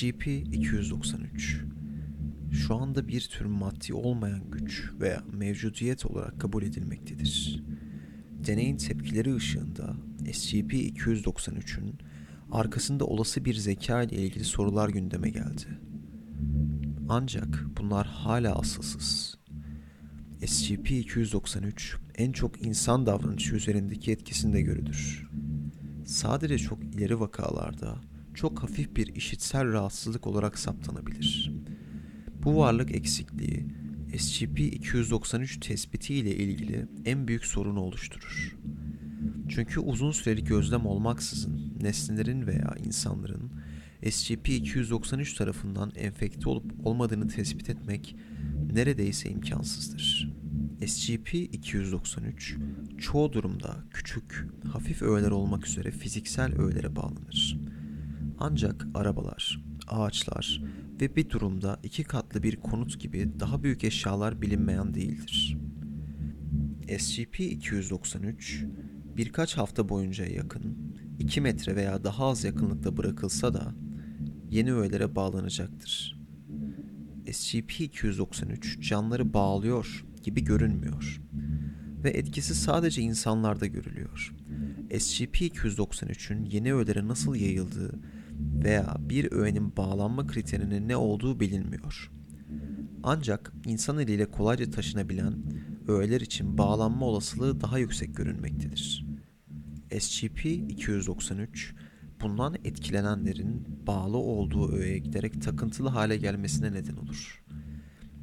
SCP-293 şu anda bir tür maddi olmayan güç veya mevcudiyet olarak kabul edilmektedir. Deneyin tepkileri ışığında SCP-293'ün arkasında olası bir zeka ile ilgili sorular gündeme geldi. Ancak bunlar hala asılsız. SCP-293 en çok insan davranışı üzerindeki etkisinde görülür. Sadece çok ileri vakalarda çok hafif bir işitsel rahatsızlık olarak saptanabilir. Bu varlık eksikliği SCP-293 tespiti ile ilgili en büyük sorunu oluşturur. Çünkü uzun süreli gözlem olmaksızın nesnelerin veya insanların SCP-293 tarafından enfekte olup olmadığını tespit etmek neredeyse imkansızdır. SCP-293 çoğu durumda küçük, hafif öğeler olmak üzere fiziksel öğelere bağlanır. Ancak arabalar, ağaçlar ve bir durumda iki katlı bir konut gibi daha büyük eşyalar bilinmeyen değildir. SCP-293 birkaç hafta boyunca yakın, 2 metre veya daha az yakınlıkta bırakılsa da yeni öğelere bağlanacaktır. SCP-293 canları bağlıyor gibi görünmüyor ve etkisi sadece insanlarda görülüyor. SCP-293'ün yeni öğelere nasıl yayıldığı veya bir öğenin bağlanma kriterinin ne olduğu bilinmiyor. Ancak insan eliyle kolayca taşınabilen öğeler için bağlanma olasılığı daha yüksek görünmektedir. SCP-293 bundan etkilenenlerin bağlı olduğu öğeye giderek takıntılı hale gelmesine neden olur.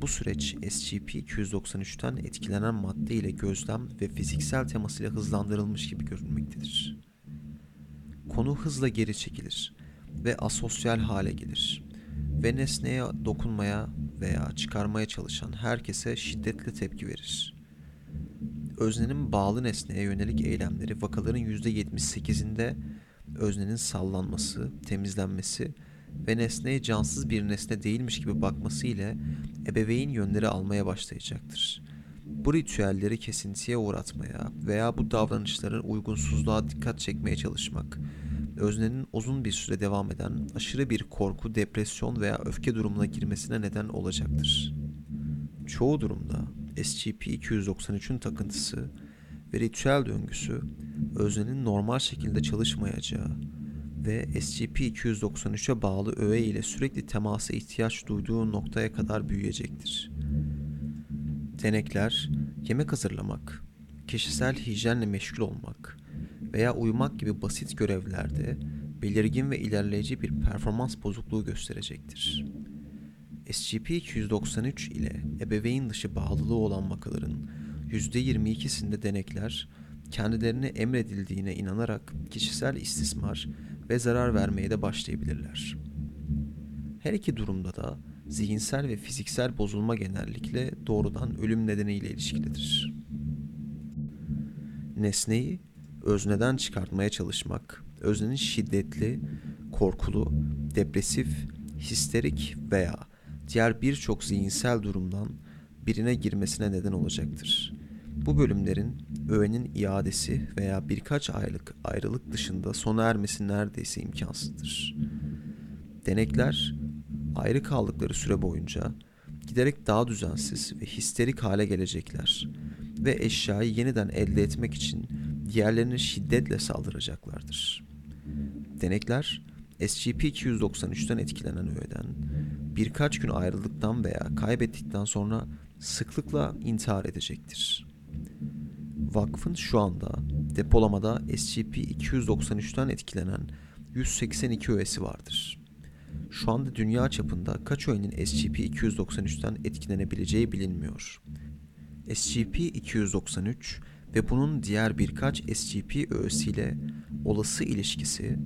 Bu süreç SCP-293'ten etkilenen madde ile gözlem ve fiziksel temasıyla hızlandırılmış gibi görünmektedir. Konu hızla geri çekilir ve asosyal hale gelir ve nesneye dokunmaya veya çıkarmaya çalışan herkese şiddetle tepki verir. Öznenin bağlı nesneye yönelik eylemleri vakaların %78'inde öznenin sallanması, temizlenmesi ve nesneye cansız bir nesne değilmiş gibi bakması ile ebeveyn yönleri almaya başlayacaktır. Bu ritüelleri kesintiye uğratmaya veya bu davranışların uygunsuzluğa dikkat çekmeye çalışmak, öznenin uzun bir süre devam eden aşırı bir korku, depresyon veya öfke durumuna girmesine neden olacaktır. Çoğu durumda SCP-293'ün takıntısı ve ritüel döngüsü öznenin normal şekilde çalışmayacağı ve SCP-293'e bağlı öğe ile sürekli temasa ihtiyaç duyduğu noktaya kadar büyüyecektir. Denekler, yemek hazırlamak, kişisel hijyenle meşgul olmak veya uyumak gibi basit görevlerde belirgin ve ilerleyici bir performans bozukluğu gösterecektir. SCP-293 ile ebeveyn dışı bağlılığı olan vakaların %22'sinde denekler kendilerine emredildiğine inanarak kişisel istismar ve zarar vermeye de başlayabilirler. Her iki durumda da zihinsel ve fiziksel bozulma genellikle doğrudan ölüm nedeniyle ilişkilidir. Nesneyi özneden çıkartmaya çalışmak, öznenin şiddetli, korkulu, depresif, histerik veya diğer birçok zihinsel durumdan birine girmesine neden olacaktır. Bu bölümlerin öğenin iadesi veya birkaç aylık ayrılık dışında sona ermesi neredeyse imkansızdır. Denekler ayrı kaldıkları süre boyunca giderek daha düzensiz ve histerik hale gelecekler ve eşyayı yeniden elde etmek için diğerlerine şiddetle saldıracaklardır. Denekler SCP-293'ten etkilenen öğeden birkaç gün ayrıldıktan veya kaybettikten sonra sıklıkla intihar edecektir. Vakfın şu anda depolamada SCP-293'ten etkilenen 182 öğesi vardır. Şu anda dünya çapında kaç öğenin SCP-293'ten etkilenebileceği bilinmiyor. SCP-293 ve bunun diğer birkaç SCP öğesiyle olası ilişkisi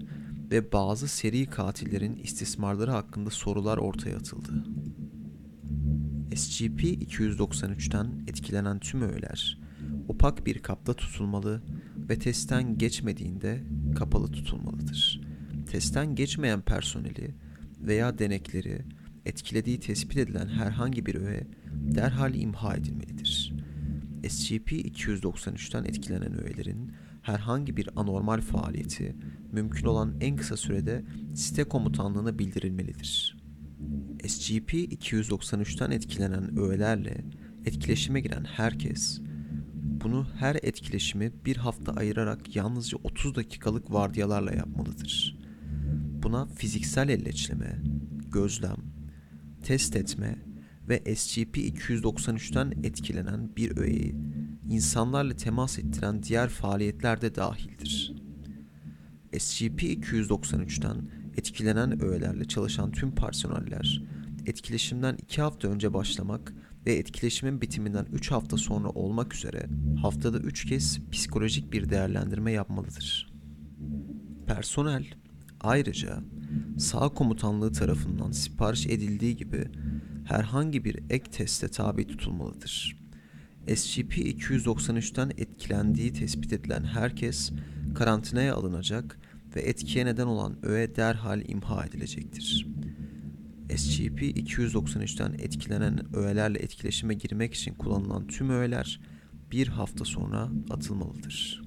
ve bazı seri katillerin istismarları hakkında sorular ortaya atıldı. SCP-293'ten etkilenen tüm öğeler opak bir kapta tutulmalı ve testten geçmediğinde kapalı tutulmalıdır. Testten geçmeyen personeli veya denekleri etkilediği tespit edilen herhangi bir öğe derhal imha edilmelidir. SCP-293'ten etkilenen öğelerin herhangi bir anormal faaliyeti mümkün olan en kısa sürede site komutanlığına bildirilmelidir. SCP-293'ten etkilenen öğelerle etkileşime giren herkes bunu her etkileşimi bir hafta ayırarak yalnızca 30 dakikalık vardiyalarla yapmalıdır. Buna fiziksel elleçleme, gözlem, test etme ve SCP-293'ten etkilenen bir öğeyi insanlarla temas ettiren diğer faaliyetler de dahildir. SCP-293'ten etkilenen öğelerle çalışan tüm personeller etkileşimden 2 hafta önce başlamak ve etkileşimin bitiminden 3 hafta sonra olmak üzere haftada 3 kez psikolojik bir değerlendirme yapmalıdır. Personel ayrıca sağ komutanlığı tarafından sipariş edildiği gibi herhangi bir ek teste tabi tutulmalıdır. SCP-293'ten etkilendiği tespit edilen herkes karantinaya alınacak ve etkiye neden olan öğe derhal imha edilecektir. SCP-293'ten etkilenen öğelerle etkileşime girmek için kullanılan tüm öğeler bir hafta sonra atılmalıdır.